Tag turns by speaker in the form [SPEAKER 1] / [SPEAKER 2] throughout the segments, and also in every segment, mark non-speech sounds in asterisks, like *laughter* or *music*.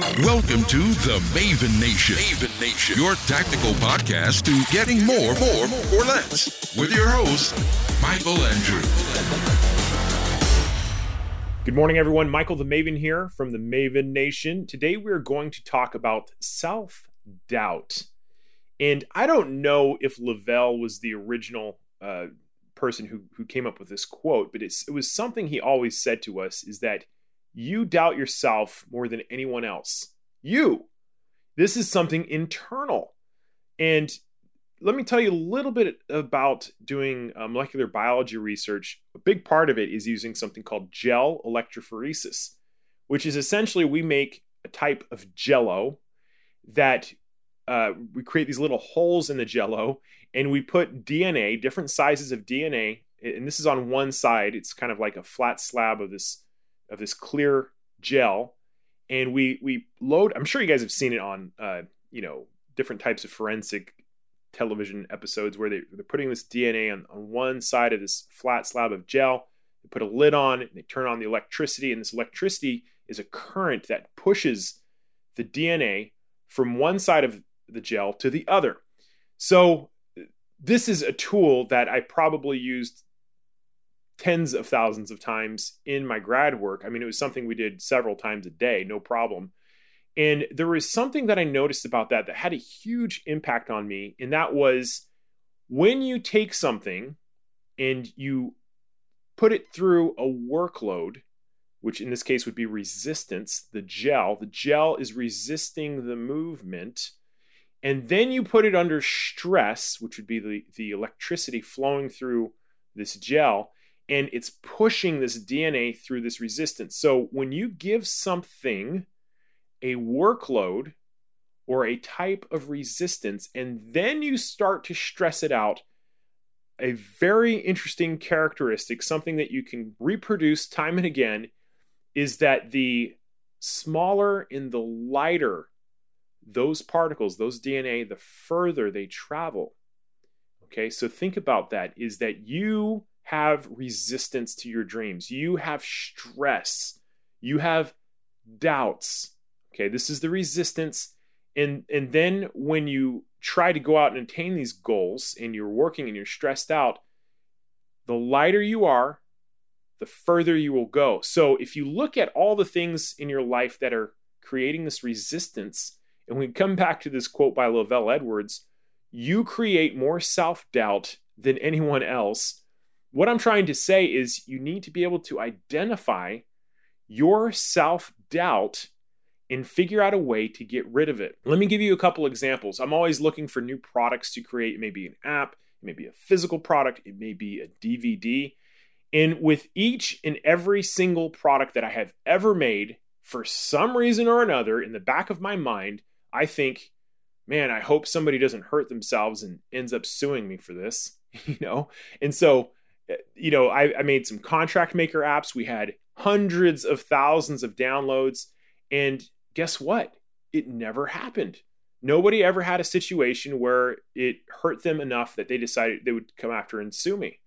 [SPEAKER 1] Welcome to the Maven Nation. Maven Nation, your tactical podcast to getting more, more, or less. With your host, Michael Andrew.
[SPEAKER 2] Good morning, everyone. Michael the Maven here from the Maven Nation. Today we're going to talk about self doubt. And I don't know if Lavell was the original uh, person who, who came up with this quote, but it was something he always said to us is that you doubt yourself more than anyone else. You. This is something internal. And let me tell you a little bit about doing uh, molecular biology research. A big part of it is using something called gel electrophoresis, which is essentially we make a type of jello that uh, we create these little holes in the jello and we put DNA, different sizes of DNA, and this is on one side. It's kind of like a flat slab of this of this clear gel, and we we load. I'm sure you guys have seen it on uh, you know different types of forensic television episodes where they, they're putting this DNA on, on one side of this flat slab of gel. They put a lid on it, and they turn on the electricity, and this electricity is a current that pushes the DNA from one side of the gel to the other. So this is a tool that I probably used tens of thousands of times in my grad work. I mean, it was something we did several times a day, no problem. And there was something that I noticed about that that had a huge impact on me, and that was when you take something and you put it through a workload, which in this case would be resistance, the gel, the gel is resisting the movement. And then you put it under stress, which would be the, the electricity flowing through this gel and it's pushing this DNA through this resistance. So when you give something a workload or a type of resistance, and then you start to stress it out, a very interesting characteristic, something that you can reproduce time and again, is that the smaller and the lighter those particles, those DNA, the further they travel. Okay, so think about that is that you have resistance to your dreams. You have stress. You have doubts. Okay, this is the resistance. And and then when you try to go out and attain these goals and you're working and you're stressed out, the lighter you are, the further you will go. So if you look at all the things in your life that are creating this resistance, and we come back to this quote by Lavell Edwards, you create more self-doubt than anyone else what I'm trying to say is you need to be able to identify your self doubt and figure out a way to get rid of it. Let me give you a couple examples. I'm always looking for new products to create. maybe an app, it may be a physical product, it may be a DVD. And with each and every single product that I have ever made, for some reason or another, in the back of my mind, I think, man, I hope somebody doesn't hurt themselves and ends up suing me for this, *laughs* you know? And so you know, I, I made some contract maker apps. We had hundreds of thousands of downloads. And guess what? It never happened. Nobody ever had a situation where it hurt them enough that they decided they would come after and sue me.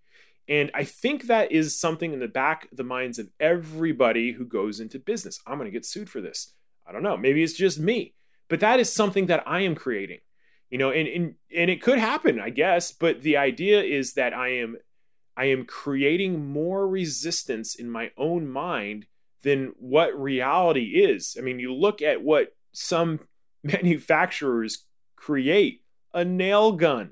[SPEAKER 2] And I think that is something in the back of the minds of everybody who goes into business. I'm going to get sued for this. I don't know. Maybe it's just me, but that is something that I am creating. You know, and and and it could happen, I guess. But the idea is that I am I am creating more resistance in my own mind than what reality is. I mean, you look at what some *laughs* manufacturers create a nail gun.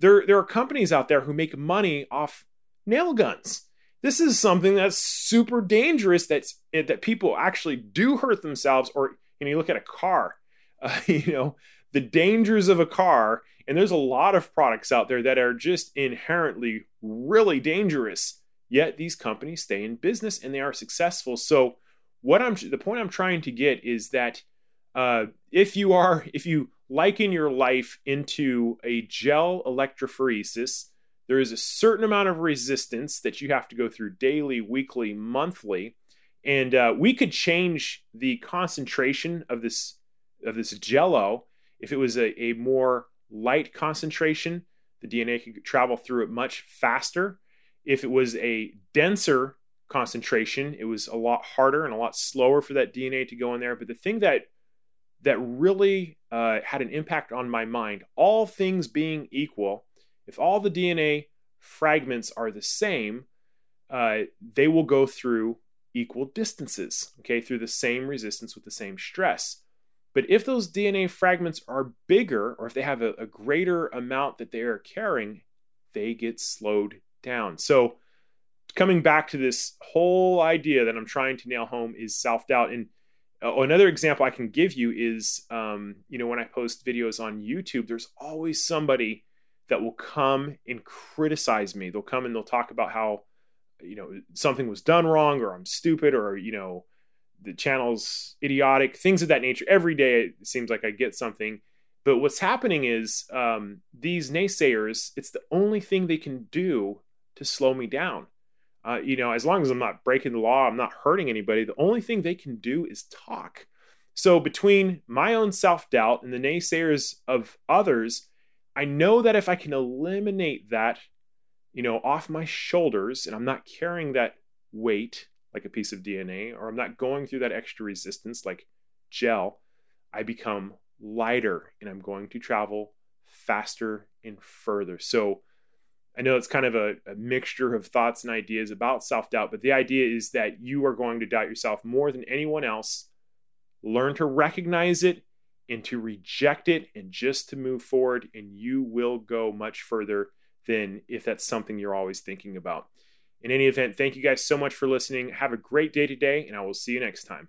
[SPEAKER 2] There, there are companies out there who make money off nail guns. This is something that's super dangerous. That's that people actually do hurt themselves. Or you know, you look at a car. *laughs* Uh, you know, the dangers of a car and there's a lot of products out there that are just inherently really dangerous. Yet these companies stay in business and they are successful. So what I'm the point I'm trying to get is that uh, if you are if you liken your life into a gel electrophoresis, there is a certain amount of resistance that you have to go through daily, weekly, monthly, and uh, we could change the concentration of this of this jello if it was a, a more light concentration, the DNA could travel through it much faster. If it was a denser concentration, it was a lot harder and a lot slower for that DNA to go in there. But the thing that that really uh, had an impact on my mind. All things being equal, if all the DNA fragments are the same, uh, they will go through equal distances, okay, through the same resistance with the same stress. But if those DNA fragments are bigger, or if they have a, a greater amount that they are carrying, they get slowed down. So, coming back to this whole idea that I'm trying to nail home is self doubt. And uh, another example I can give you is, um, you know, when I post videos on YouTube, there's always somebody that will come and criticize me. They'll come and they'll talk about how, you know, something was done wrong or I'm stupid or, you know, the channel's idiotic, things of that nature. Every day it seems like I get something. But what's happening is um, these naysayers, it's the only thing they can do to slow me down. Uh, you know, as long as I'm not breaking the law, I'm not hurting anybody, the only thing they can do is talk. So between my own self doubt and the naysayers of others, I know that if I can eliminate that, you know, off my shoulders and I'm not carrying that weight like a piece of DNA, or I'm not going through that extra resistance like gel, I become lighter and I'm going to travel faster and further. So I know it's kind of a, a mixture of thoughts and ideas about self doubt, but the idea is that you are going to doubt yourself more than anyone else. Learn to recognize it and to reject it and just to move forward, and you will go much further than if that's something you're always thinking about. In any event, thank you guys so much for listening. Have a great day today, and I will see you next time.